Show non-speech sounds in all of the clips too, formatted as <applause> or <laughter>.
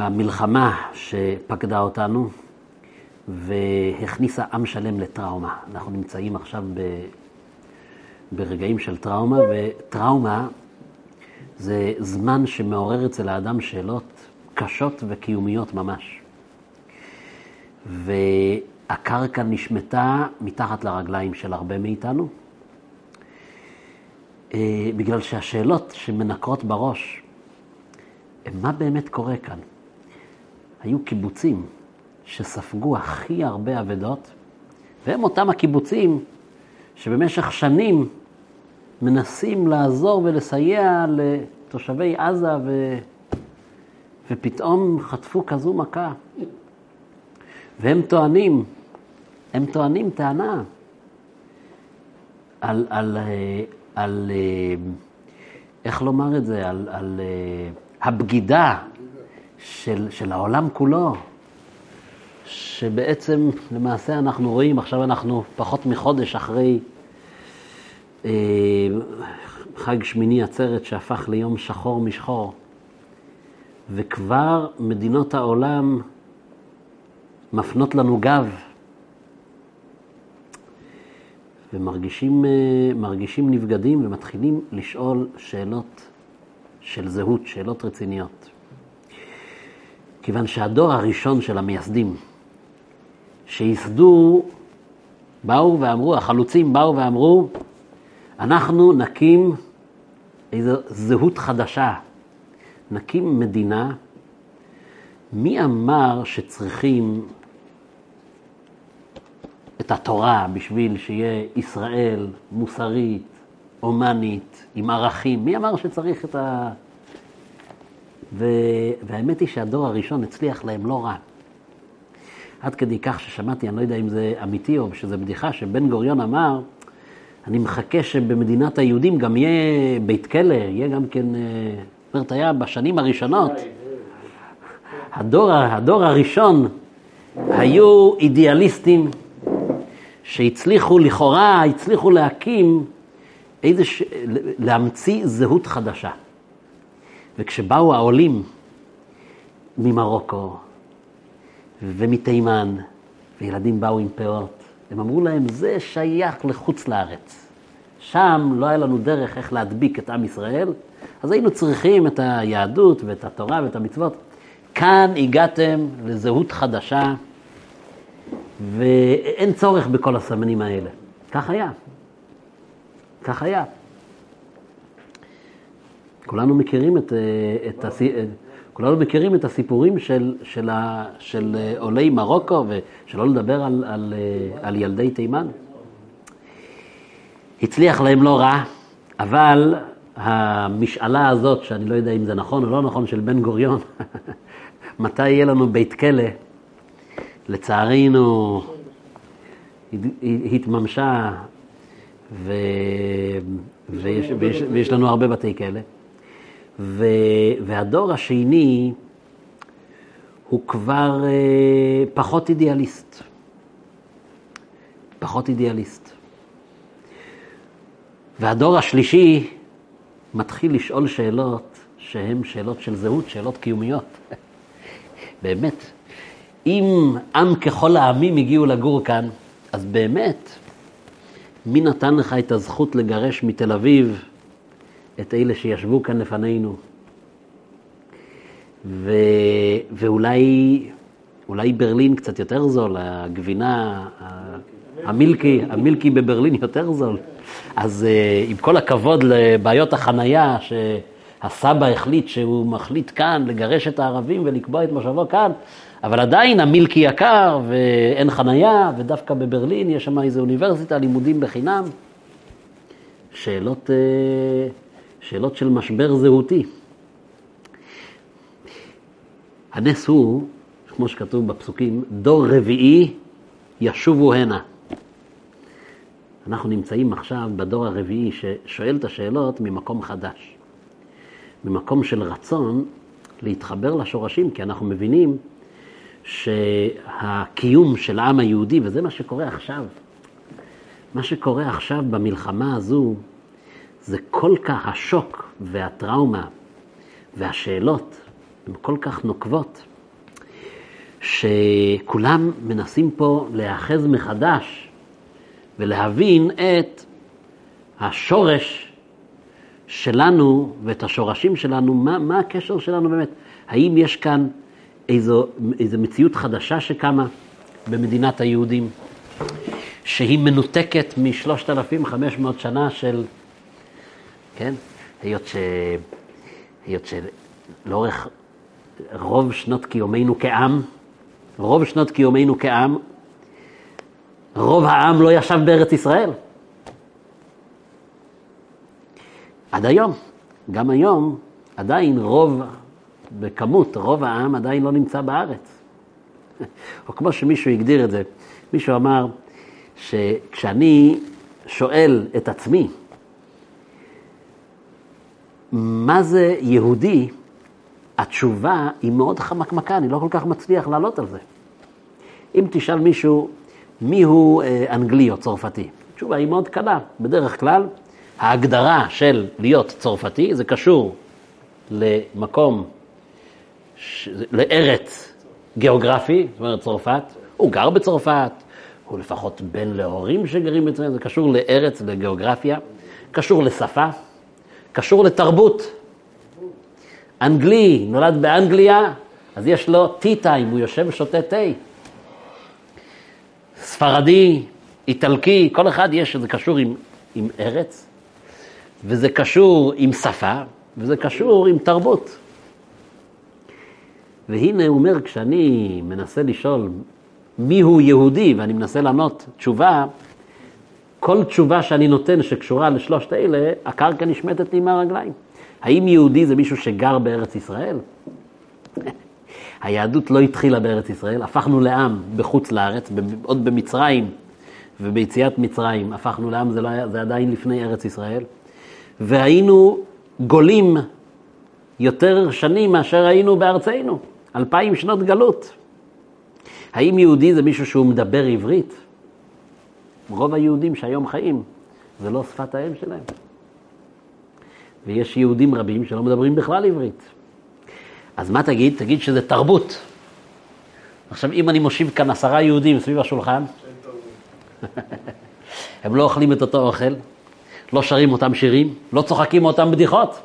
המלחמה שפקדה אותנו והכניסה עם שלם לטראומה. אנחנו נמצאים עכשיו ב... ברגעים של טראומה, וטראומה זה זמן שמעורר אצל האדם שאלות קשות וקיומיות ממש. והקרקע נשמטה מתחת לרגליים של הרבה מאיתנו, אה, בגלל שהשאלות שמנקרות בראש, מה באמת קורה כאן? היו קיבוצים שספגו הכי הרבה אבדות, והם אותם הקיבוצים שבמשך שנים מנסים לעזור ולסייע לתושבי עזה, ו... ופתאום חטפו כזו מכה. והם טוענים, הם טוענים טענה על, על, על, על איך לומר את זה, על, על הבגידה של, של העולם כולו, שבעצם למעשה אנחנו רואים, עכשיו אנחנו פחות מחודש אחרי אה, חג שמיני עצרת שהפך ליום שחור משחור, וכבר מדינות העולם מפנות לנו גב ומרגישים אה, נבגדים ומתחילים לשאול שאלות של זהות, שאלות רציניות. כיוון שהדור הראשון של המייסדים, שייסדו, באו ואמרו, החלוצים באו ואמרו, אנחנו נקים איזו זהות חדשה, נקים מדינה. מי אמר שצריכים את התורה בשביל שיהיה ישראל מוסרית, הומנית, עם ערכים? מי אמר שצריך את ה... והאמת היא שהדור הראשון הצליח להם לא רע. עד כדי כך ששמעתי, אני לא יודע אם זה אמיתי או שזה בדיחה, שבן גוריון אמר, אני מחכה שבמדינת היהודים גם יהיה בית כלא, יהיה גם כן, אה, זאת אומרת, היה בשנים הראשונות, הדור, הדור הראשון היו אידיאליסטים שהצליחו, לכאורה, הצליחו להקים איזה. להמציא זהות חדשה. וכשבאו העולים ממרוקו ומתימן, וילדים באו עם פאות, הם אמרו להם, זה שייך לחוץ לארץ. שם לא היה לנו דרך איך להדביק את עם ישראל, אז היינו צריכים את היהדות ואת התורה ואת המצוות. כאן הגעתם לזהות חדשה, ואין צורך בכל הסמנים האלה. כך היה. כך היה. כולנו מכירים את, את, הס... כולנו מכירים את הסיפורים של, של, ה, של עולי מרוקו, ושלא לדבר על, על, על ילדי תימן. הצליח להם לא רע, אבל המשאלה הזאת, שאני לא יודע אם זה נכון או לא נכון, של בן גוריון, <laughs> מתי יהיה לנו בית כלא, לצערנו התממשה, ו... ויש, ויש, ויש לנו הרבה בתי כלא. ו, והדור השני הוא כבר אה, פחות אידיאליסט. פחות אידיאליסט. והדור השלישי מתחיל לשאול שאלות שהן שאלות של זהות, שאלות קיומיות. <laughs> באמת, אם עם ככל העמים הגיעו לגור כאן, אז באמת, מי נתן לך את הזכות לגרש מתל אביב את אלה שישבו כאן לפנינו. ו... ואולי אולי ברלין קצת יותר זול, הגבינה, המילקי, המילקי בברלין יותר זול. אז אה, עם כל הכבוד לבעיות החנייה, שהסבא החליט שהוא מחליט כאן לגרש את הערבים ולקבוע את מושבו כאן, אבל עדיין המילקי יקר ואין חנייה, ודווקא בברלין יש שם איזו אוניברסיטה, לימודים בחינם. שאלות... שאלות של משבר זהותי. הנס הוא, כמו שכתוב בפסוקים, דור רביעי ישובו הנה. אנחנו נמצאים עכשיו בדור הרביעי ששואל את השאלות ממקום חדש. ממקום של רצון להתחבר לשורשים, כי אנחנו מבינים שהקיום של העם היהודי, וזה מה שקורה עכשיו, מה שקורה עכשיו במלחמה הזו, זה כל כך השוק והטראומה והשאלות הן כל כך נוקבות, שכולם מנסים פה להיאחז מחדש ולהבין את השורש שלנו ואת השורשים שלנו, מה, מה הקשר שלנו באמת. האם יש כאן איזו, איזו מציאות חדשה שקמה במדינת היהודים, שהיא מנותקת מ-3,500 שנה של, כן, היות, ש, היות שלאורך רוב שנות קיומנו כעם, רוב שנות קיומנו כעם, רוב העם לא ישב בארץ ישראל. עד היום. גם היום, עדיין רוב, בכמות, רוב העם עדיין לא נמצא בארץ. <laughs> או כמו שמישהו הגדיר את זה, מישהו אמר שכשאני שואל את עצמי, מה זה יהודי, התשובה היא מאוד חמקמקה, אני לא כל כך מצליח לעלות על זה. אם תשאל מישהו מי הוא אה, אנגלי או צרפתי, התשובה היא מאוד קלה. בדרך כלל, ההגדרה של להיות צרפתי זה קשור למקום, ש... לארץ גיאוגרפי, זאת אומרת צרפת, הוא גר בצרפת, הוא לפחות בן להורים שגרים בצרפת, זה קשור לארץ, לגיאוגרפיה, קשור לשפה, קשור לתרבות. אנגלי, נולד באנגליה, אז יש לו טי טיים, הוא יושב ושותה תה. ספרדי, איטלקי, כל אחד יש, זה קשור עם, עם ארץ, וזה קשור עם שפה, וזה קשור עם תרבות. והנה הוא אומר, כשאני מנסה לשאול מי הוא יהודי, ואני מנסה לענות תשובה, כל תשובה שאני נותן שקשורה לשלושת האלה, הקרקע נשמטת לי מהרגליים. האם יהודי זה מישהו שגר בארץ ישראל? <laughs> היהדות לא התחילה בארץ ישראל, הפכנו לעם בחוץ לארץ, עוד במצרים וביציאת מצרים הפכנו לעם, זה, לא היה, זה עדיין לפני ארץ ישראל, והיינו גולים יותר שנים מאשר היינו בארצנו, אלפיים שנות גלות. האם יהודי זה מישהו שהוא מדבר עברית? רוב היהודים שהיום חיים, זה לא שפת האם שלהם. ויש יהודים רבים שלא מדברים בכלל עברית. אז מה תגיד? תגיד שזה תרבות. עכשיו, אם אני מושיב כאן עשרה יהודים סביב השולחן, <laughs> הם לא אוכלים את אותו אוכל, לא שרים אותם שירים, לא צוחקים אותם בדיחות.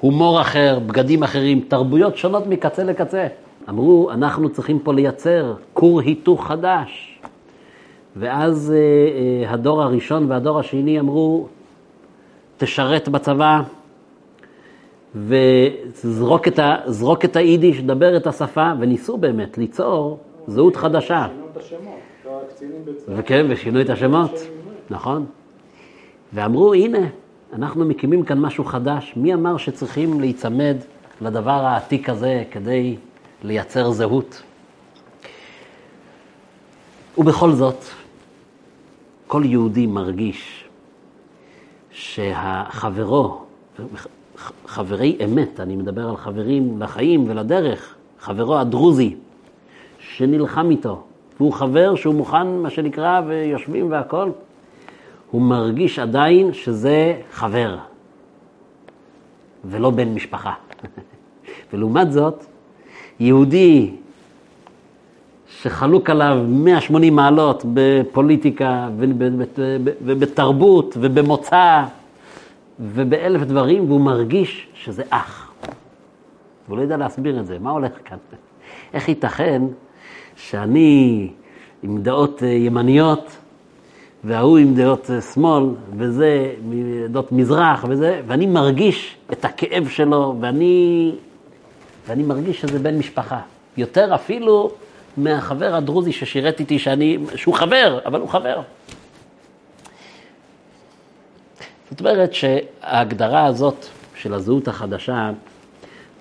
הומור אחר, בגדים אחרים, תרבויות שונות מקצה לקצה. אמרו, אנחנו צריכים פה לייצר כור היתוך חדש. ואז אה, אה, הדור הראשון והדור השני אמרו, תשרת בצבא, וזרוק את, ה, את היידיש, דבר את השפה, וניסו באמת ליצור זהות חדשה. שינו את השמות, הקצינים בצה"ל. וכן, ושינו את השמות, נכון. ואמרו, הנה, אנחנו מקימים כאן משהו חדש, מי אמר שצריכים להיצמד לדבר העתיק הזה כדי לייצר זהות? ובכל זאת, כל יהודי מרגיש שהחברו, חברי אמת, אני מדבר על חברים לחיים ולדרך, חברו הדרוזי, שנלחם איתו, והוא חבר שהוא מוכן, מה שנקרא, ויושבים והכול, הוא מרגיש עדיין שזה חבר, ולא בן משפחה. <laughs> ולעומת זאת, יהודי שחלוק עליו 180 מעלות בפוליטיקה ובתרבות ובמוצא ובאלף דברים, והוא מרגיש שזה אח. והוא לא יודע להסביר את זה, מה הולך כאן? <laughs> איך ייתכן שאני עם דעות אה, ימניות, וההוא עם דעות אה, שמאל, וזה דעות מזרח, וזה, ואני מרגיש את הכאב שלו, ואני, ואני מרגיש שזה בן משפחה. יותר אפילו מהחבר הדרוזי ששירת איתי, שאני, שהוא חבר, אבל הוא חבר. זאת אומרת שההגדרה הזאת של הזהות החדשה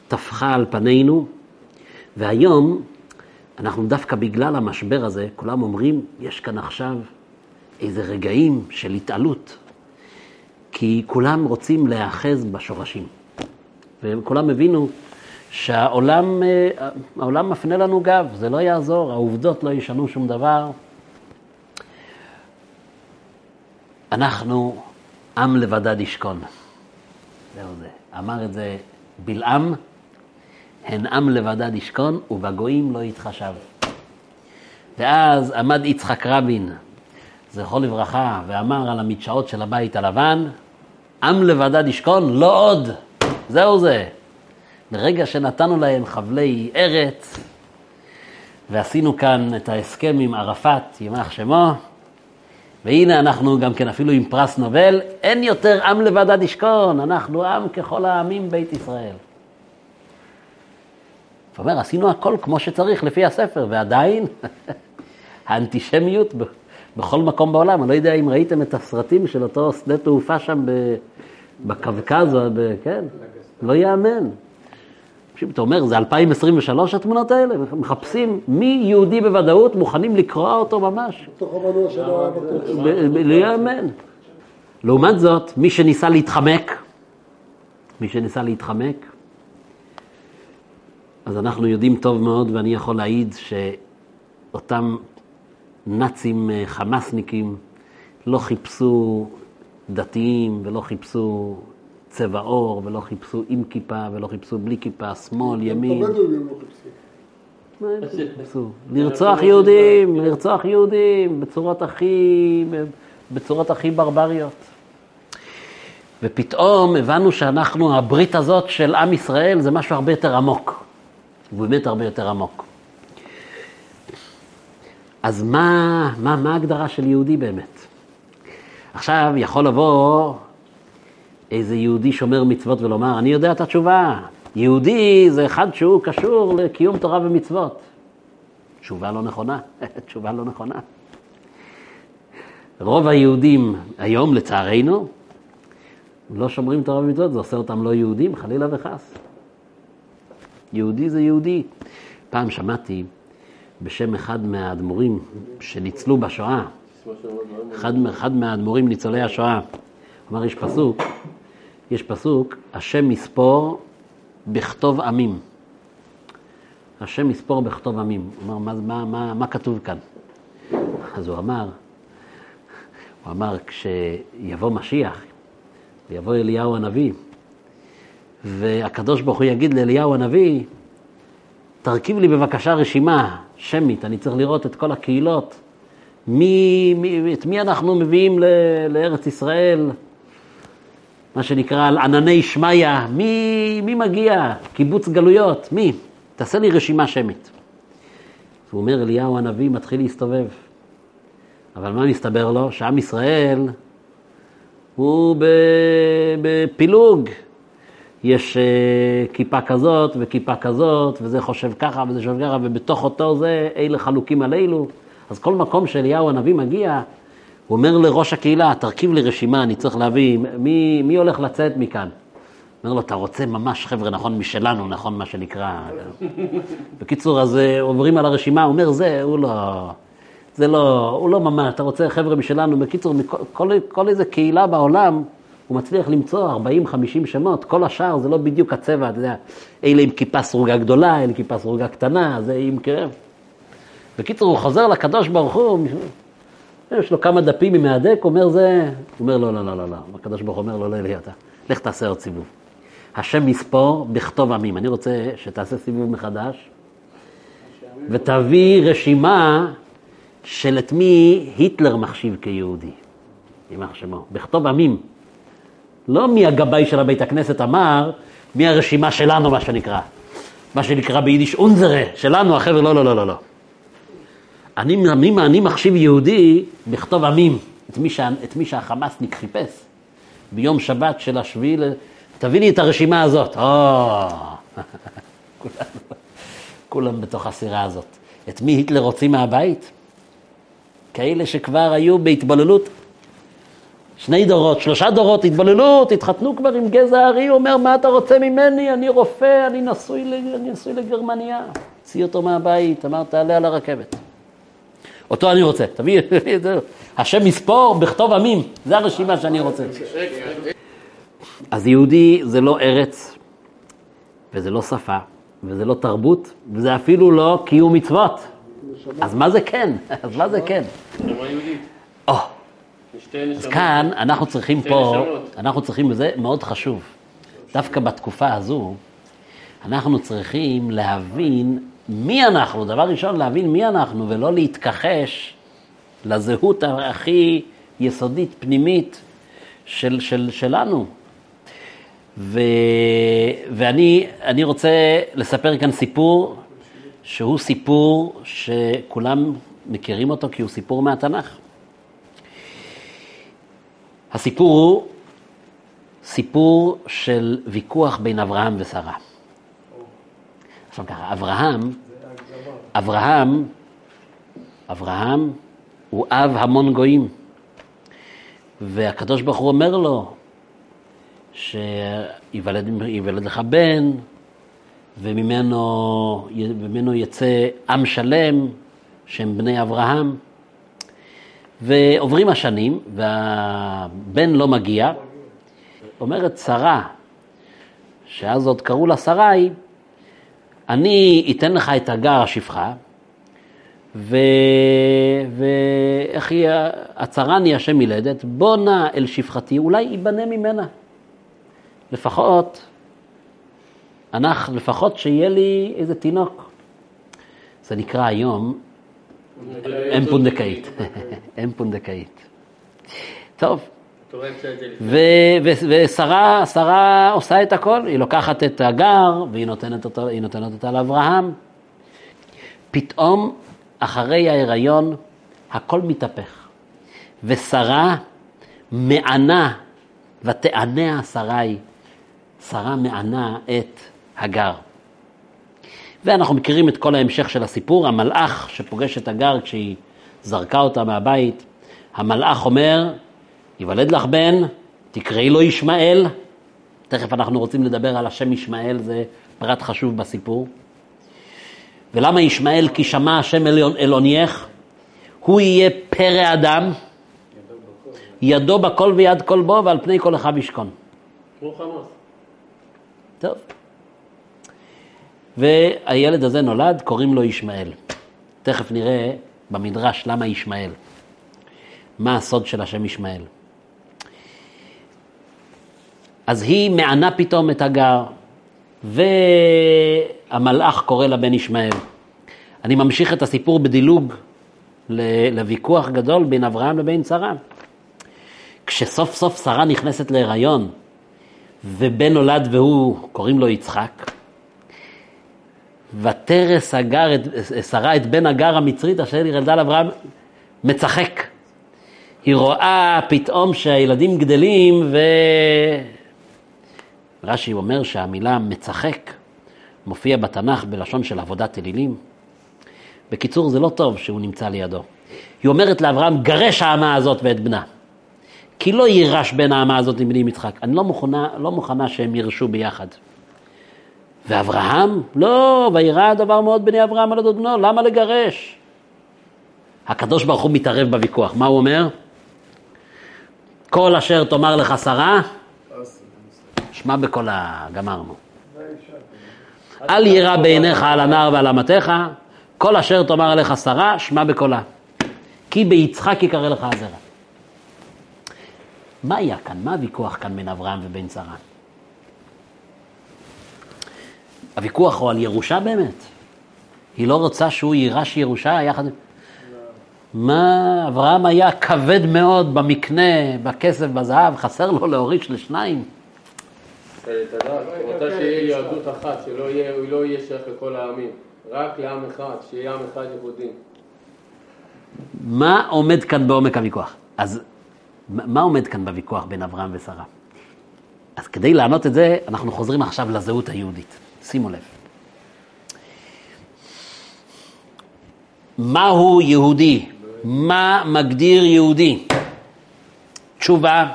טפחה על פנינו, והיום אנחנו דווקא בגלל המשבר הזה, כולם אומרים, יש כאן עכשיו איזה רגעים של התעלות, כי כולם רוצים להיאחז בשורשים. וכולם הבינו שהעולם אה, מפנה לנו גב, זה לא יעזור, העובדות לא ישנו שום דבר. אנחנו עם לבדד ישכון. זהו זה. אמר את זה בלעם, הן עם לבדד ישכון, ובגויים לא יתחשב. ואז עמד יצחק רבין, זכרו לברכה, ואמר על המדשאות של הבית הלבן, עם לבדד ישכון, לא עוד, זהו זה. ברגע שנתנו להם חבלי ארץ, ועשינו כאן את ההסכם עם ערפאת, יימח שמו, והנה אנחנו גם כן אפילו עם פרס נובל, אין יותר עם לבדד ישכון, אנחנו עם ככל העמים בית ישראל. זאת אומרת, עשינו הכל כמו שצריך לפי הספר, ועדיין <laughs> האנטישמיות בכל מקום בעולם. אני לא יודע אם ראיתם את הסרטים של אותו שדה תעופה שם בקווקז, כן, לא ייאמן. אתה אומר, זה 2023 התמונות האלה? מחפשים מי יהודי בוודאות, מוכנים לקרוע אותו ממש. לא ייאמן. לעומת זאת, מי שניסה להתחמק, מי שניסה להתחמק, אז אנחנו יודעים טוב מאוד, ואני יכול להעיד שאותם נאצים אה, חמאסניקים לא חיפשו דתיים ולא חיפשו צבע עור ולא חיפשו עם כיפה ולא חיפשו בלי כיפה, שמאל, ימין. לרצוח יהודים, לרצוח יהודים בצורות הכי, בצורות הכי ברבריות. ופתאום הבנו שאנחנו, הברית הזאת של עם ישראל זה משהו הרבה יותר עמוק. הוא באמת הרבה יותר עמוק. אז מה, מה, מה ההגדרה של יהודי באמת? עכשיו יכול לבוא איזה יהודי שומר מצוות ולומר, אני יודע את התשובה, יהודי זה אחד שהוא קשור לקיום תורה ומצוות. תשובה לא נכונה, <laughs> תשובה לא נכונה. רוב היהודים היום, לצערנו, לא שומרים תורה ומצוות, זה עושה אותם לא יהודים, חלילה וחס. יהודי זה יהודי. פעם שמעתי בשם אחד מהאדמו"רים שניצלו בשואה, אחד, אחד מהאדמו"רים ניצולי השואה, אמר, יש פסוק, יש פסוק, השם מספור בכתוב עמים. השם מספור בכתוב עמים. הוא אמר, מה, מה, מה, מה כתוב כאן? אז הוא אמר, הוא אמר, כשיבוא משיח, ויבוא אליהו הנביא, והקדוש ברוך הוא יגיד לאליהו הנביא, תרכיב לי בבקשה רשימה שמית, אני צריך לראות את כל הקהילות, מי, מי, את מי אנחנו מביאים ל, לארץ ישראל, מה שנקרא על ענני שמיא, מי, מי מגיע, קיבוץ גלויות, מי? תעשה לי רשימה שמית. הוא אומר, אליהו הנביא מתחיל להסתובב. אבל מה מסתבר לו? שעם ישראל הוא בפילוג. יש uh, כיפה כזאת וכיפה כזאת, וזה חושב ככה וזה חושב ככה, ובתוך אותו זה, אלה חלוקים על אלו. אז כל מקום שאליהו הנביא מגיע, הוא אומר לראש הקהילה, תרכיב לי רשימה, אני צריך להביא, מי, מי הולך לצאת מכאן? אומר לו, אתה רוצה ממש חבר'ה, נכון, משלנו, נכון, מה שנקרא. בקיצור, אז אה, עוברים על הרשימה, הוא אומר, זה, הוא לא, זה לא, הוא לא ממש, אתה רוצה חבר'ה משלנו. בקיצור, מכל, כל, כל איזה קהילה בעולם, הוא מצליח למצוא 40-50 שמות, כל השאר זה לא בדיוק הצבע, אתה יודע, אלה עם כיפה סרוגה גדולה, אלה עם כיפה סרוגה קטנה, זה עם כאב. בקיצור, הוא חוזר לקדוש ברוך הוא, יש לו כמה דפים עם מהדק, אומר זה, הוא אומר לא, לא, לא, לא, לא, הקדוש ברוך אומר לו, לא, אתה, לך תעשה עוד סיבוב. השם מספור בכתוב עמים. אני רוצה שתעשה סיבוב מחדש, ותביא רשימה של את מי היטלר מחשיב כיהודי, יימח שמו, בכתוב עמים. לא מי הגבאי של הבית הכנסת אמר, מי הרשימה שלנו, מה שנקרא. מה שנקרא ביידיש אונזרה, שלנו, החבר'ה, לא, לא, לא, לא, לא. אני, אני, אני מחשיב יהודי בכתוב עמים, את מי, שה, את מי שהחמאסניק חיפש ביום שבת של השביעי, תביא לי את הרשימה הזאת. או, <laughs> כולם, בתוך הסירה הזאת. את מי היטלר הוציא מהבית? כאלה שכבר היו בהתבוללות שני דורות, שלושה דורות, התבוללות, התחתנו כבר עם גזע הארי, אומר, מה אתה רוצה ממני? אני רופא, אני נשוי, אני נשוי לגרמניה. הוציא אותו מהבית, אמר, תעלה על הרכבת. אותו אני רוצה, תביא, השם מספור בכתוב עמים, זה הרשימה שאני רוצה. אז יהודי זה לא ארץ, וזה לא שפה, וזה לא תרבות, וזה אפילו לא קיום מצוות. אז מה זה כן? <laughs> אז מה זה כן? או, אז כאן אנחנו צריכים פה, אנחנו צריכים, וזה מאוד חשוב, דווקא בתקופה הזו, אנחנו צריכים להבין מי אנחנו, דבר ראשון להבין מי אנחנו ולא להתכחש לזהות הכי יסודית, פנימית של, של, שלנו. ו, ואני אני רוצה לספר כאן סיפור שהוא סיפור שכולם מכירים אותו כי הוא סיפור מהתנ"ך. הסיפור הוא סיפור של ויכוח בין אברהם ושרה. עכשיו ככה, אברהם, אברהם, אברהם הוא אב המון גויים. והקדוש ברוך הוא אומר לו שיוולד לך בן, וממנו, וממנו יצא עם שלם שהם בני אברהם. ועוברים השנים, והבן לא מגיע. אומרת שרה, שאז עוד קראו לה שרי, אני אתן לך את הגר השפחה, ו... ואיך היא, הצרני השם מילדת, בוא נא אל שפחתי, אולי ייבנה ממנה. לפחות, אנחנו, לפחות שיהיה לי איזה תינוק. זה נקרא היום אם פונדקאית. אם פונדקאית. <laughs> טוב. ושרה, שרה עושה את הכל, היא לוקחת את הגר והיא נותנת, אותו, נותנת אותה לאברהם. פתאום אחרי ההיריון הכל מתהפך. ושרה מענה, ותענה שרי, שרה מענה את הגר. ואנחנו מכירים את כל ההמשך של הסיפור, המלאך שפוגש את הגר כשהיא זרקה אותה מהבית, המלאך אומר, ייוולד לך בן, תקראי לו ישמעאל. תכף אנחנו רוצים לדבר על השם ישמעאל, זה פרט חשוב בסיפור. ולמה ישמעאל? כי שמע השם אלונייך, הוא יהיה פרא אדם, ידו בכל ויד כל בו, ועל פני כל אחיו ישכון. כמו חמאס. טוב. והילד הזה נולד, קוראים לו ישמעאל. תכף נראה במדרש למה ישמעאל. מה הסוד של השם ישמעאל. אז היא מענה פתאום את הגר, והמלאך קורא לבן ישמעאל. אני ממשיך את הסיפור בדילוג לוויכוח גדול בין אברהם לבין שרה. כשסוף סוף שרה נכנסת להיריון, ובן נולד והוא, קוראים לו יצחק, ותרס הגר, שרה את בן הגר המצרית אשר ילדה לאברהם, מצחק. היא רואה פתאום שהילדים גדלים ו... רש"י אומר שהמילה מצחק מופיע בתנ"ך בלשון של עבודת אלילים. בקיצור, זה לא טוב שהוא נמצא לידו. היא אומרת לאברהם, גרש האמה הזאת ואת בנה. כי לא יירש בין האמה הזאת עם בני יצחק. אני לא מוכנה, לא מוכנה שהם יירשו ביחד. ואברהם? לא, וירא הדבר מאוד בני אברהם על הדוד בנו, למה לגרש? הקדוש ברוך הוא מתערב בוויכוח, מה הוא אומר? כל אשר תאמר לך שרה, שמע בקולה, גמרנו. אל יירא בעיניך על הנער ועל אמתיך, כל אשר תאמר עליך שרה, שמע בקולה. כי ביצחק יקרא לך הזרע. מה היה כאן? מה הוויכוח כאן בין אברהם ובין שרה? הוויכוח הוא על ירושה באמת. היא לא רוצה שהוא יירש ירושה יחד... מה, אברהם היה כבד מאוד במקנה, בכסף, בזהב, חסר לו להוריש לשניים. רוצה שיהיה יהדות אחת, שלא יהיה, לא יהיה שייך לכל העמים, רק לעם אחד, שיהיה עם אחד יהודי. מה עומד כאן בעומק הוויכוח? אז מה עומד כאן בוויכוח בין אברהם ושרה? אז כדי לענות את זה, אנחנו חוזרים עכשיו לזהות היהודית. שימו לב. מהו יהודי? מה מגדיר יהודי? תשובה,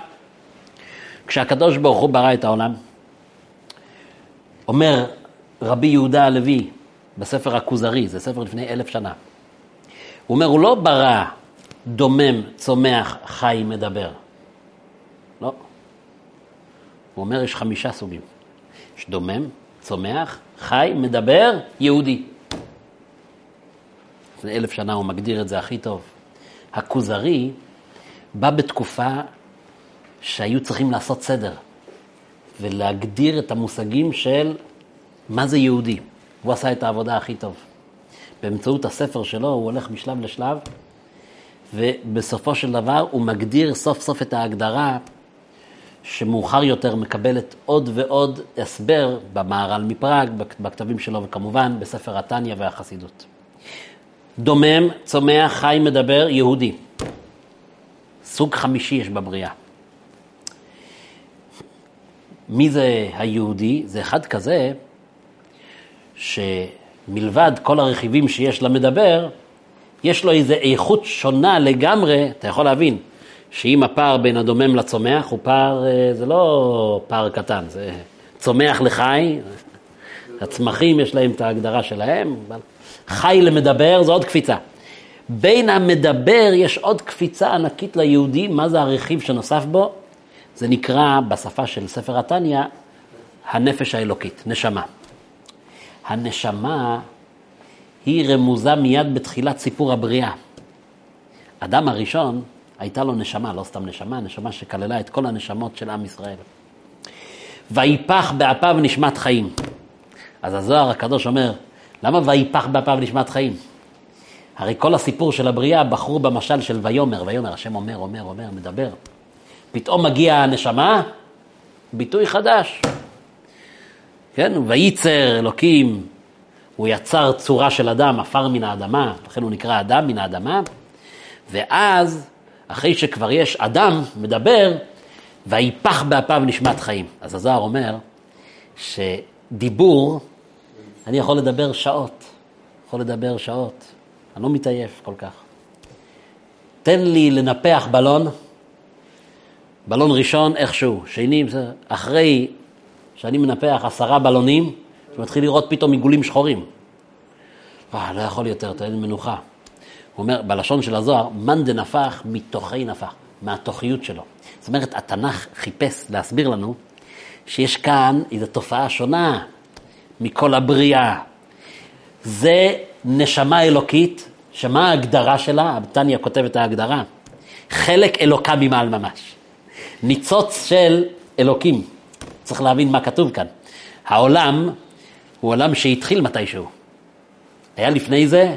כשהקדוש ברוך הוא ברא את העולם, אומר רבי יהודה הלוי בספר הכוזרי, זה ספר לפני אלף שנה, הוא אומר, הוא לא ברא דומם, צומח, חי, מדבר. לא. הוא אומר, יש חמישה סוגים. יש דומם, צומח, חי, מדבר, יהודי. לפני אלף שנה הוא מגדיר את זה הכי טוב. הכוזרי בא בתקופה שהיו צריכים לעשות סדר ולהגדיר את המושגים של מה זה יהודי. הוא עשה את העבודה הכי טוב. באמצעות הספר שלו הוא הולך משלב לשלב, ובסופו של דבר הוא מגדיר סוף סוף את ההגדרה שמאוחר יותר מקבלת עוד ועוד הסבר במהר"ל מפראג, בכתבים שלו וכמובן בספר התניא והחסידות. דומם, צומח, חי, מדבר, יהודי. סוג חמישי יש בבריאה. מי זה היהודי? זה אחד כזה שמלבד כל הרכיבים שיש למדבר, יש לו איזו איכות שונה לגמרי, אתה יכול להבין, שאם הפער בין הדומם לצומח הוא פער, אה, זה לא פער קטן, זה צומח לחי, הצמחים יש להם את ההגדרה שלהם, אבל חי למדבר זה עוד קפיצה. בין המדבר יש עוד קפיצה ענקית ליהודי, מה זה הרכיב שנוסף בו? זה נקרא בשפה של ספר התניא, הנפש האלוקית, נשמה. הנשמה היא רמוזה מיד בתחילת סיפור הבריאה. אדם הראשון, הייתה לו נשמה, לא סתם נשמה, נשמה שכללה את כל הנשמות של עם ישראל. ויפח באפיו נשמת חיים. אז הזוהר הקדוש אומר, למה ויפח באפיו נשמת חיים? הרי כל הסיפור של הבריאה בחרו במשל של ויאמר, ויאמר, השם אומר, אומר, אומר, מדבר. פתאום מגיע הנשמה, ביטוי חדש. כן, וייצר אלוקים, הוא יצר צורה של אדם, עפר מן האדמה, לכן הוא נקרא אדם מן האדמה, ואז, אחרי שכבר יש אדם, מדבר, ויפח באפיו נשמת חיים. אז הזוהר אומר שדיבור, אני יכול לדבר שעות, יכול לדבר שעות, אני לא מתעייף כל כך. תן לי לנפח בלון, בלון ראשון איכשהו, שני, אחרי שאני מנפח עשרה בלונים, שמתחיל לראות פתאום עיגולים שחורים. אה, לא יכול יותר, תן לי מנוחה. הוא אומר, בלשון של הזוהר, מאן דנפח מתוכי נפח, מהתוכיות שלו. זאת אומרת, התנ"ך חיפש להסביר לנו שיש כאן איזו תופעה שונה מכל הבריאה. זה נשמה אלוקית, שמה ההגדרה שלה? תניא כותב את ההגדרה. חלק אלוקה ממעל ממש. ניצוץ של אלוקים. צריך להבין מה כתוב כאן. העולם הוא עולם שהתחיל מתישהו. היה לפני זה,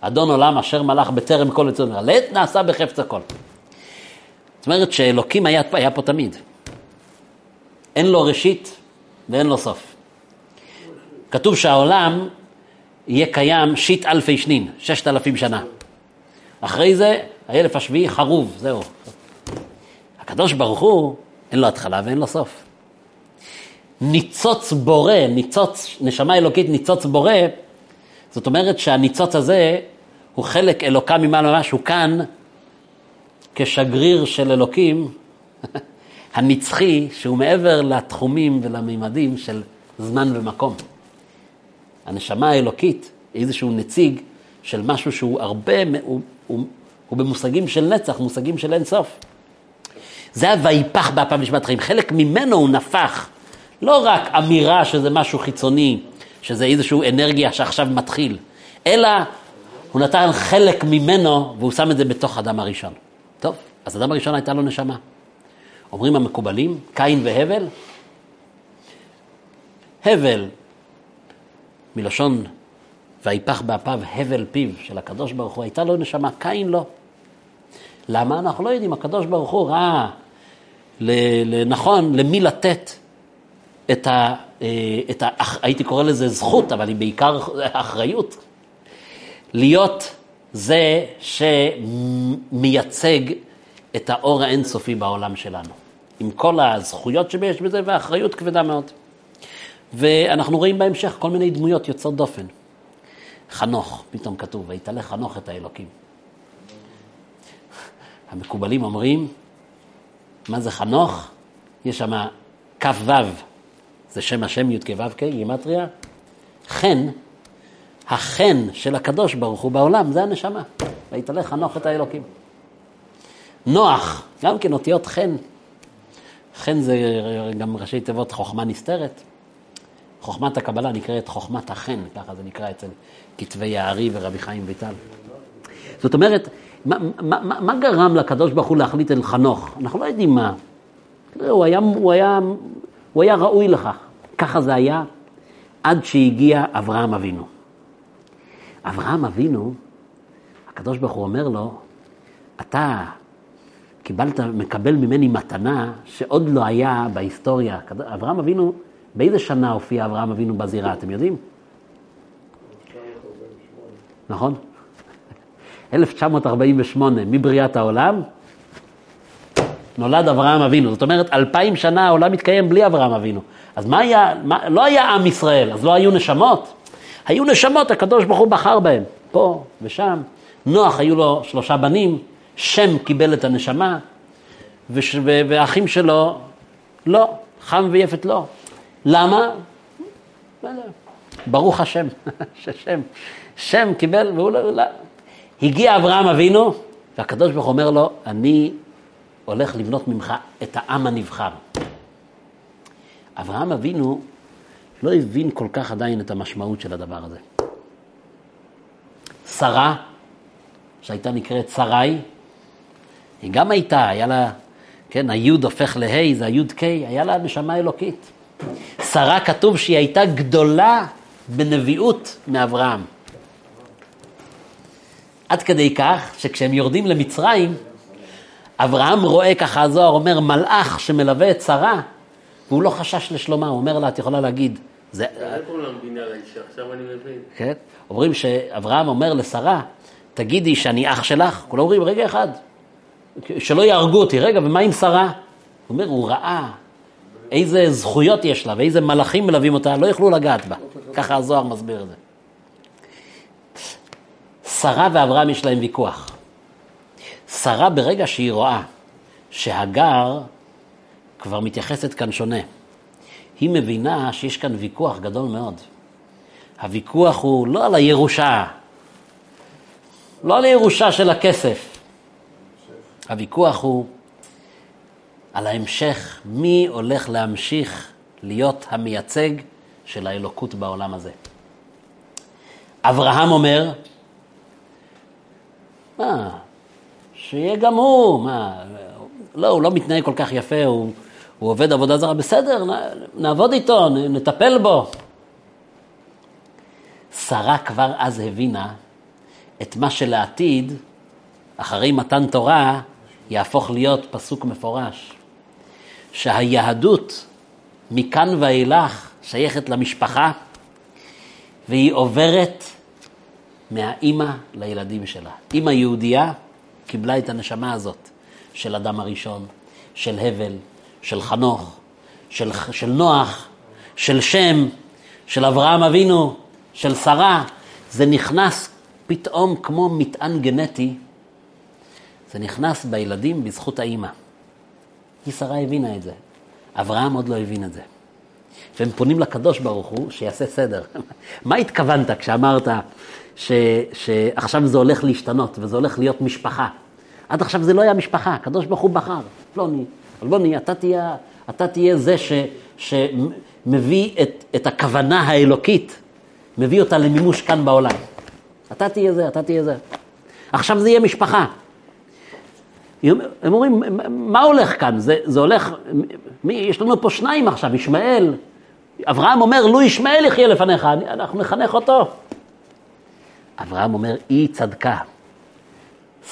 אדון עולם אשר מלך בטרם כל יצור, לעת נעשה בחפץ הכל. זאת אומרת שאלוקים היה, היה פה תמיד. אין לו ראשית ואין לו סוף. כתוב שהעולם יהיה קיים שיט אלפי שנין, ששת אלפים שנה. אחרי זה, האלף השביעי חרוב, זהו. הקדוש ברוך הוא, אין לו התחלה ואין לו סוף. ניצוץ בורא, ניצוץ, נשמה אלוקית ניצוץ בורא, זאת אומרת שהניצוץ הזה הוא חלק אלוקה ממעלה ממש, הוא כאן כשגריר של אלוקים <laughs> הנצחי, שהוא מעבר לתחומים ולמימדים של זמן ומקום. הנשמה האלוקית היא איזשהו נציג של משהו שהוא הרבה, הוא, הוא, הוא במושגים של נצח, מושגים של אין סוף. זה היה ויפח באפיו נשמת חיים, חלק ממנו הוא נפח. לא רק אמירה שזה משהו חיצוני, שזה איזושהי אנרגיה שעכשיו מתחיל, אלא הוא נתן חלק ממנו והוא שם את זה בתוך אדם הראשון. טוב, אז אדם הראשון הייתה לו נשמה. אומרים המקובלים, קין והבל, הבל, מלשון ויפח באפיו הבל פיו של הקדוש ברוך הוא, הייתה לו נשמה, קין לא. למה? אנחנו לא יודעים, הקדוש ברוך הוא ראה לנכון למי לתת את ה... אה, את ה... הייתי קורא לזה זכות, אבל היא בעיקר אחריות. להיות זה שמייצג את האור האינסופי בעולם שלנו. עם כל הזכויות שיש בזה והאחריות כבדה מאוד. ואנחנו רואים בהמשך כל מיני דמויות יוצאות דופן. חנוך, פתאום כתוב, ויתלה חנוך את האלוקים. המקובלים אומרים, מה זה חנוך? יש שם כ"ו, זה שם השם י"ק ו"ק, גימטריה. חן, החן של הקדוש ברוך הוא בעולם, זה הנשמה. ויתלה חנוך את האלוקים. נוח, גם כן אותיות חן. חן זה גם ראשי תיבות חוכמה נסתרת. חוכמת הקבלה נקראת חוכמת החן, ככה זה נקרא אצל כתבי הארי ורבי חיים ויטל. זאת אומרת, מה, מה, מה גרם לקדוש ברוך הוא להחליט אל חנוך? אנחנו לא יודעים מה. הוא היה, הוא היה, הוא היה ראוי לכך, ככה זה היה. עד שהגיע אברהם אבינו. אברהם אבינו, הקדוש ברוך הוא אומר לו, אתה קיבלת, מקבל ממני מתנה שעוד לא היה בהיסטוריה. אברהם אבינו, באיזה שנה הופיע אברהם אבינו בזירה, אתם יודעים? נכון? 1948, מבריאת העולם, נולד אברהם אבינו. זאת אומרת, אלפיים שנה העולם מתקיים בלי אברהם אבינו. אז מה היה, מה, לא היה עם ישראל, אז לא היו נשמות? היו נשמות, הקדוש ברוך הוא בחר בהם, פה ושם. נוח היו לו שלושה בנים, שם קיבל את הנשמה, וש, והאחים שלו, לא, חם ויפת לא. למה? לא ברוך השם, <laughs> ששם, שם קיבל, והוא לא, לא. הגיע אברהם אבינו, והקדוש ברוך אומר לו, אני הולך לבנות ממך את העם הנבחר. אברהם אבינו לא הבין כל כך עדיין את המשמעות של הדבר הזה. שרה, שהייתה נקראת שרי, היא גם הייתה, היה לה, כן, היוד הופך להי, זה היוד קיי, היה לה נשמה אלוקית. שרה כתוב שהיא הייתה גדולה בנביאות מאברהם. עד כדי כך שכשהם יורדים למצרים, אברהם רואה, ככה הזוהר אומר, מלאך שמלווה את שרה, והוא לא חשש לשלומה, הוא אומר לה, את יכולה להגיד. זה... מבין. כן, אומרים שאברהם אומר לשרה, תגידי שאני אח שלך, כולם אומרים, רגע אחד, שלא יהרגו אותי, רגע, ומה עם שרה? הוא אומר, הוא ראה איזה זכויות יש לה ואיזה מלאכים מלווים אותה, לא יוכלו לגעת בה. ככה הזוהר מסביר את זה. שרה ואברהם יש להם ויכוח. שרה ברגע שהיא רואה שהגר כבר מתייחסת כאן שונה, היא מבינה שיש כאן ויכוח גדול מאוד. הוויכוח הוא לא על הירושה, לא על הירושה של הכסף. הוויכוח הוא על ההמשך, מי הולך להמשיך להיות המייצג של האלוקות בעולם הזה. אברהם אומר, מה, שיהיה גם הוא, מה, לא, הוא לא מתנהג כל כך יפה, הוא, הוא עובד עבודה זרה, בסדר, נעבוד איתו, נטפל בו. שרה כבר אז הבינה את מה שלעתיד, אחרי מתן תורה, יהפוך להיות פסוק מפורש. שהיהדות מכאן ואילך שייכת למשפחה, והיא עוברת מהאימא לילדים שלה. אימא יהודייה קיבלה את הנשמה הזאת של אדם הראשון, של הבל, של חנוך, של, של נוח, של שם, של אברהם אבינו, של שרה. זה נכנס פתאום כמו מטען גנטי, זה נכנס בילדים בזכות האימא. היא שרה הבינה את זה. אברהם עוד לא הבין את זה. והם פונים לקדוש ברוך הוא שיעשה סדר. <laughs> מה התכוונת כשאמרת ש, שעכשיו זה הולך להשתנות וזה הולך להיות משפחה? עד עכשיו זה לא היה משפחה, הקדוש ברוך הוא בחר. פלוני, אלבוני, אתה תהיה, אתה תהיה זה ש, שמביא את, את הכוונה האלוקית, מביא אותה למימוש כאן בעולם. אתה תהיה זה, אתה תהיה זה. עכשיו זה יהיה משפחה. הם אומרים, מה הולך כאן? זה, זה הולך, מי, יש לנו פה שניים עכשיו, ישמעאל. אברהם אומר, לו ישמעאל יחיה לפניך, אנחנו נחנך אותו. אברהם אומר, היא צדקה.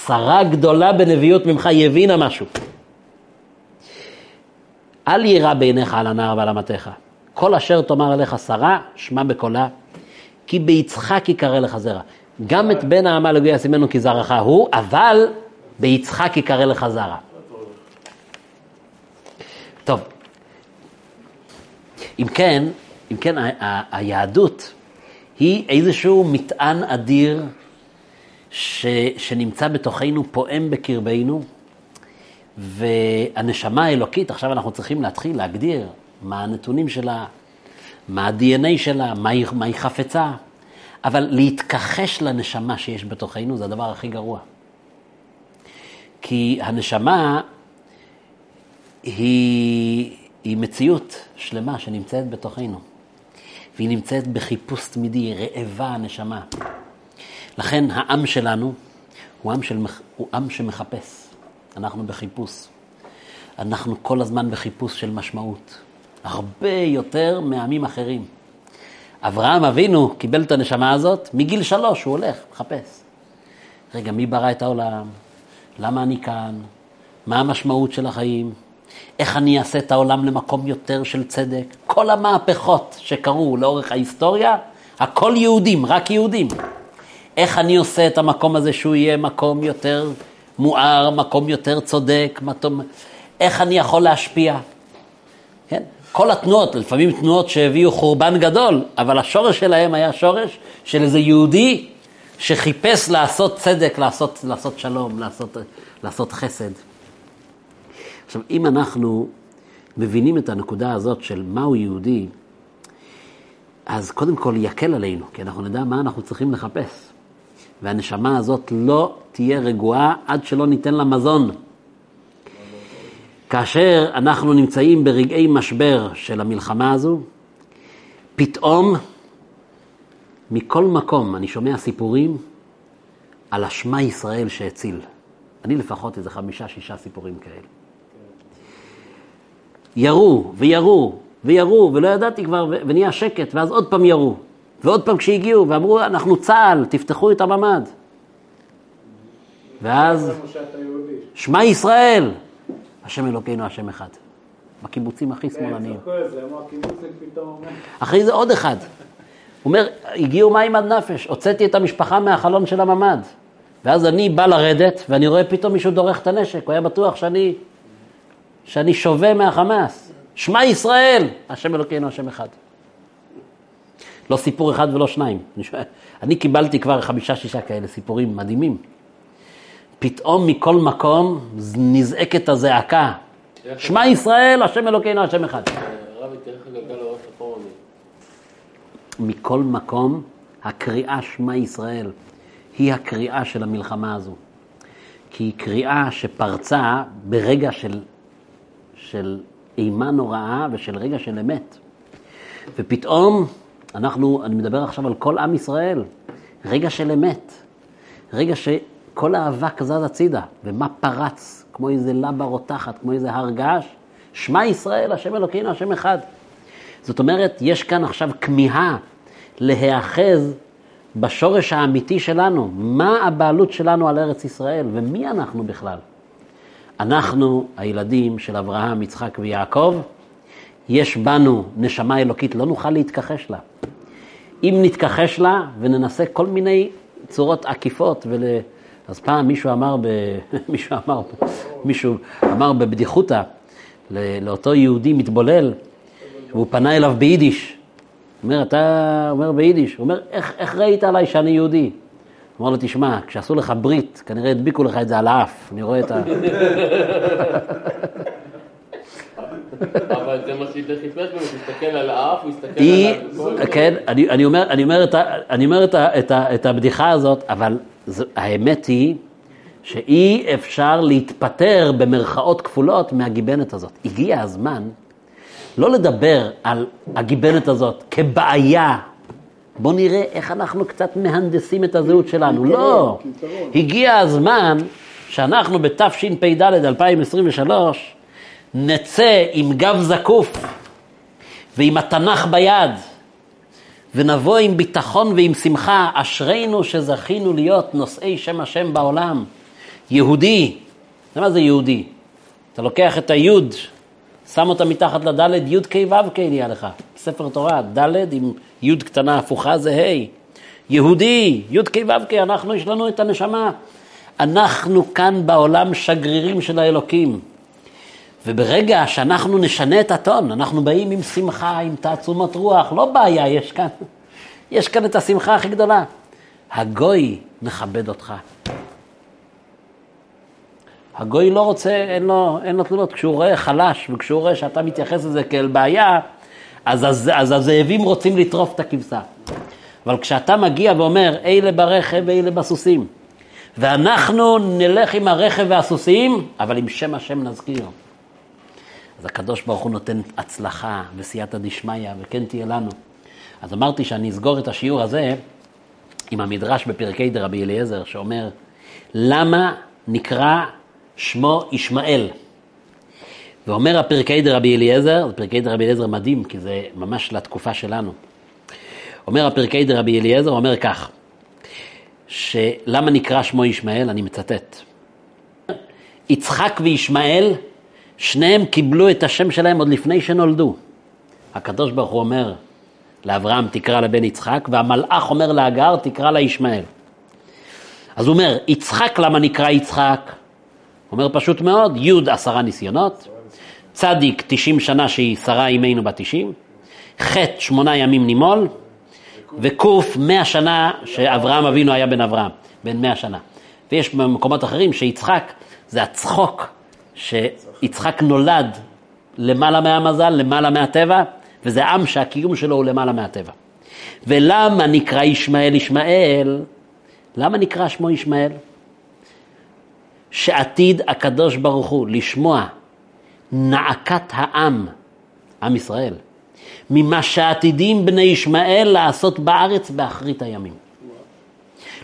שרה גדולה בנביאות ממך, היא הבינה משהו. אל יירא בעיניך על הנער ועל אמתיך. כל אשר תאמר אליך שרה, שמע בקולה, כי ביצחק יקרא לך זרע. גם את בן האמה לגוי ישימנו כי זרעך הוא, אבל ביצחק יקרא לך זרע. טוב, אם כן, אם כן, היהדות היא איזשהו מטען אדיר ש, שנמצא בתוכנו, פועם בקרבנו, והנשמה האלוקית, עכשיו אנחנו צריכים להתחיל להגדיר מה הנתונים שלה, מה ה-DNA שלה, מה היא, מה היא חפצה, אבל להתכחש לנשמה שיש בתוכנו זה הדבר הכי גרוע. כי הנשמה היא, היא מציאות שלמה שנמצאת בתוכנו, והיא נמצאת בחיפוש תמידי, רעבה הנשמה. לכן העם שלנו הוא עם, של, הוא עם שמחפש, אנחנו בחיפוש. אנחנו כל הזמן בחיפוש של משמעות, הרבה יותר מעמים אחרים. אברהם אבינו קיבל את הנשמה הזאת, מגיל שלוש הוא הולך, מחפש. רגע, מי ברא את העולם? למה אני כאן? מה המשמעות של החיים? איך אני אעשה את העולם למקום יותר של צדק? כל המהפכות שקרו לאורך ההיסטוריה, הכל יהודים, רק יהודים. איך אני עושה את המקום הזה שהוא יהיה מקום יותר מואר, מקום יותר צודק, מקום... איך אני יכול להשפיע? כן? כל התנועות, לפעמים תנועות שהביאו חורבן גדול, אבל השורש שלהם היה שורש של איזה יהודי שחיפש לעשות צדק, לעשות, לעשות שלום, לעשות, לעשות חסד. עכשיו, אם אנחנו מבינים את הנקודה הזאת של מהו יהודי, אז קודם כל יקל עלינו, כי אנחנו נדע מה אנחנו צריכים לחפש. והנשמה הזאת לא תהיה רגועה עד שלא ניתן לה מזון. כאשר אנחנו נמצאים ברגעי משבר של המלחמה הזו, פתאום מכל מקום אני שומע סיפורים על השמע ישראל שהציל. אני לפחות איזה חמישה, שישה סיפורים כאלה. ירו וירו וירו, ולא ידעתי כבר, ונהיה שקט, ואז עוד פעם ירו. ועוד פעם כשהגיעו, ואמרו, אנחנו צה"ל, תפתחו את הממ"ד. ואז, שמע ישראל, השם אלוקינו, השם אחד. בקיבוצים הכי שמאלניים. אחרי זה עוד אחד. הוא אומר, הגיעו מים עד נפש, הוצאתי את המשפחה מהחלון של הממ"ד. ואז אני בא לרדת, ואני רואה פתאום מישהו דורך את הנשק, הוא היה בטוח שאני, שאני שווה מהחמאס. שמע ישראל, השם אלוקינו, השם אחד. לא סיפור אחד ולא שניים. אני, קיבלתי כבר חמישה-שישה כאלה סיפורים מדהימים. פתאום מכל מקום נזעקת הזעקה. שמע ישראל, השם אלוקינו, השם אחד. רבי. מכל מקום, הקריאה שמע ישראל היא הקריאה של המלחמה הזו. כי היא קריאה שפרצה ברגע של, של אימה נוראה ושל רגע של אמת. ופתאום אנחנו, אני מדבר עכשיו על כל עם ישראל, רגע של אמת, רגע שכל האבק זז הצידה, ומה פרץ, כמו איזה לבה רותחת, כמו איזה הר געש, שמע ישראל, השם אלוקינו, השם אחד. זאת אומרת, יש כאן עכשיו כמיהה להיאחז בשורש האמיתי שלנו, מה הבעלות שלנו על ארץ ישראל, ומי אנחנו בכלל. אנחנו הילדים של אברהם, יצחק ויעקב, יש בנו נשמה אלוקית, לא נוכל להתכחש לה. אם נתכחש לה וננסה כל מיני צורות עקיפות, ול... אז פעם מישהו אמר, ב... <laughs> מישהו אמר, מישהו אמר בבדיחותא לאותו יהודי מתבולל, והוא פנה אליו ביידיש. הוא אומר, אתה אומר ביידיש, הוא אומר, איך, איך ראית עליי שאני יהודי? הוא אומר לו, תשמע, כשעשו לך ברית, כנראה הדביקו לך את זה על האף, אני רואה את ה... אבל זה מה שהיטלר חיפש ממנו, תסתכל על האף, הוא יסתכל היא, על... כן, אני, אומר, את, הבדיחה הזאת, אבל האמת היא שאי אפשר להתפטר במרכאות כפולות מהגיבנת הזאת. הגיע הזמן לא לדבר על הגיבנת הזאת כבעיה. בוא נראה איך אנחנו קצת מהנדסים את הזהות שלנו. לא, הגיע הזמן שאנחנו בתשפ"ד 2023 נצא עם גב זקוף ועם התנ"ך ביד, ונבוא עם ביטחון ועם שמחה, אשרינו שזכינו להיות נושאי שם השם בעולם. יהודי, מה זה יהודי? אתה לוקח את היוד, שם אותה מתחת לדלת, יוד ק' ו' ק' נהיה לך, ספר תורה, דלת עם יוד קטנה הפוכה זה ה'. יהודי, יוד ק' ו' ק', אנחנו, יש לנו את הנשמה. אנחנו כאן בעולם שגרירים של האלוקים. וברגע שאנחנו נשנה את הטון, אנחנו באים עם שמחה, עם תעצומות רוח, לא בעיה, יש כאן, יש כאן את השמחה הכי גדולה. הגוי מכבד אותך. הגוי לא רוצה, אין לו, אין לו תלונות. כשהוא רואה חלש וכשהוא רואה שאתה מתייחס לזה כאל בעיה, אז, אז, אז הזאבים רוצים לטרוף את הכבשה. אבל כשאתה מגיע ואומר, אלה ברכב ואלה בסוסים, ואנחנו נלך עם הרכב והסוסים, אבל עם שם השם נזכיר. אז הקדוש ברוך הוא נותן הצלחה וסייעתא דשמיא, וכן תהיה לנו. אז אמרתי שאני אסגור את השיעור הזה עם המדרש בפרקי דרבי אליעזר, שאומר, למה נקרא שמו ישמעאל? ואומר הפרקי דרבי אליעזר, זה פרקי דרבי אליעזר מדהים, כי זה ממש לתקופה שלנו. אומר הפרקי דרבי אליעזר, אומר כך, שלמה נקרא שמו ישמעאל? אני מצטט. יצחק וישמעאל, שניהם קיבלו את השם שלהם עוד לפני שנולדו. הקדוש ברוך הוא אומר לאברהם תקרא לבן יצחק, והמלאך אומר להגר תקרא לה ישמעאל. אז הוא אומר, יצחק למה נקרא יצחק? אומר פשוט מאוד, י' עשרה ניסיונות, צדיק תשעים שנה שהיא שרה אימנו בת תשעים, ח' שמונה ימים נימול, וק' מאה שנה שאברהם אבינו היה בן אברהם, בן מאה שנה. ויש במקומות אחרים שיצחק זה הצחוק, שיצחק נולד למעלה מהמזל, למעלה מהטבע, וזה עם שהקיום שלו הוא למעלה מהטבע. ולמה נקרא ישמעאל ישמעאל? למה נקרא שמו ישמעאל? שעתיד הקדוש ברוך הוא לשמוע נעקת העם, עם ישראל, ממה שעתידים בני ישמעאל לעשות בארץ באחרית הימים.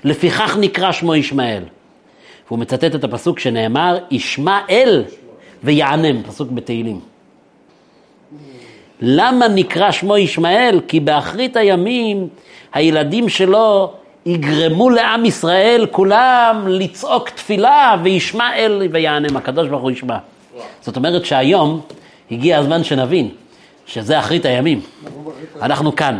לפיכך נקרא שמו ישמעאל. והוא מצטט את הפסוק שנאמר, ישמעאל ויענם, פסוק בתהילים. למה נקרא שמו ישמעאל? כי באחרית הימים הילדים שלו יגרמו לעם ישראל כולם לצעוק תפילה וישמע אל ויענם, הקדוש ברוך הוא ישמע. זאת אומרת שהיום הגיע הזמן שנבין שזה אחרית הימים. אנחנו כאן.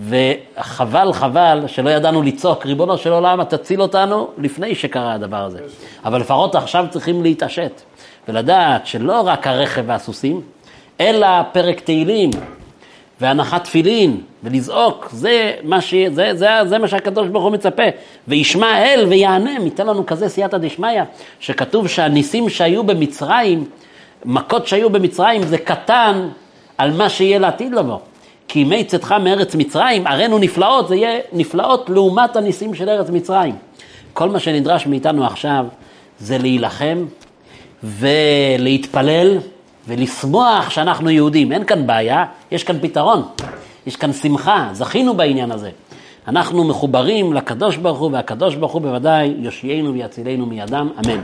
וחבל, חבל שלא ידענו לצעוק, ריבונו של עולם, תציל אותנו לפני שקרה הדבר הזה. אבל לפחות עכשיו צריכים להתעשת ולדעת שלא רק הרכב והסוסים, אלא פרק תהילים והנחת תפילין ולזעוק, זה מה, ש... זה, זה, זה מה שהקדוש ברוך הוא מצפה. וישמע אל ויענם, ייתן לנו כזה סייעתא דשמיא, שכתוב שהניסים שהיו במצרים, מכות שהיו במצרים זה קטן על מה שיהיה לעתיד לבוא. כי ימי צאתך מארץ מצרים, ערינו נפלאות, זה יהיה נפלאות לעומת הניסים של ארץ מצרים. כל מה שנדרש מאיתנו עכשיו זה להילחם ולהתפלל ולשמוח שאנחנו יהודים. אין כאן בעיה, יש כאן פתרון, יש כאן שמחה, זכינו בעניין הזה. אנחנו מחוברים לקדוש ברוך הוא, והקדוש ברוך הוא בוודאי יושיענו ויצילנו מידם, אמן.